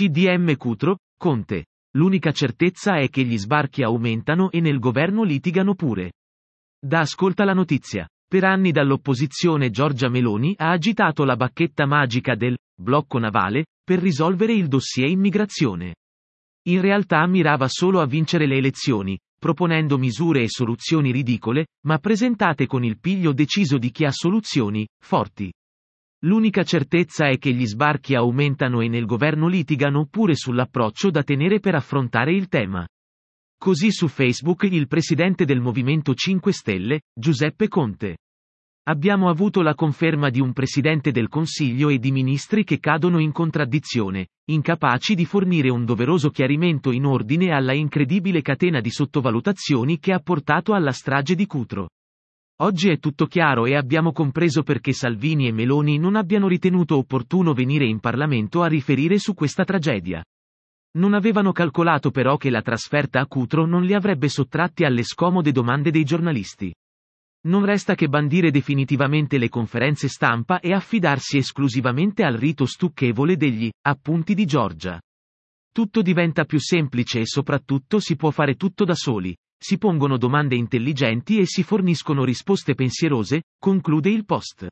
CDM Cutro, Conte. L'unica certezza è che gli sbarchi aumentano e nel governo litigano pure. Da ascolta la notizia. Per anni dall'opposizione Giorgia Meloni ha agitato la bacchetta magica del blocco navale per risolvere il dossier immigrazione. In realtà mirava solo a vincere le elezioni, proponendo misure e soluzioni ridicole, ma presentate con il piglio deciso di chi ha soluzioni forti. L'unica certezza è che gli sbarchi aumentano e nel governo litigano pure sull'approccio da tenere per affrontare il tema. Così su Facebook il presidente del Movimento 5 Stelle, Giuseppe Conte. Abbiamo avuto la conferma di un presidente del Consiglio e di ministri che cadono in contraddizione, incapaci di fornire un doveroso chiarimento in ordine alla incredibile catena di sottovalutazioni che ha portato alla strage di Cutro. Oggi è tutto chiaro e abbiamo compreso perché Salvini e Meloni non abbiano ritenuto opportuno venire in Parlamento a riferire su questa tragedia. Non avevano calcolato però che la trasferta a Cutro non li avrebbe sottratti alle scomode domande dei giornalisti. Non resta che bandire definitivamente le conferenze stampa e affidarsi esclusivamente al rito stucchevole degli appunti di Giorgia. Tutto diventa più semplice e soprattutto si può fare tutto da soli, si pongono domande intelligenti e si forniscono risposte pensierose, conclude il post.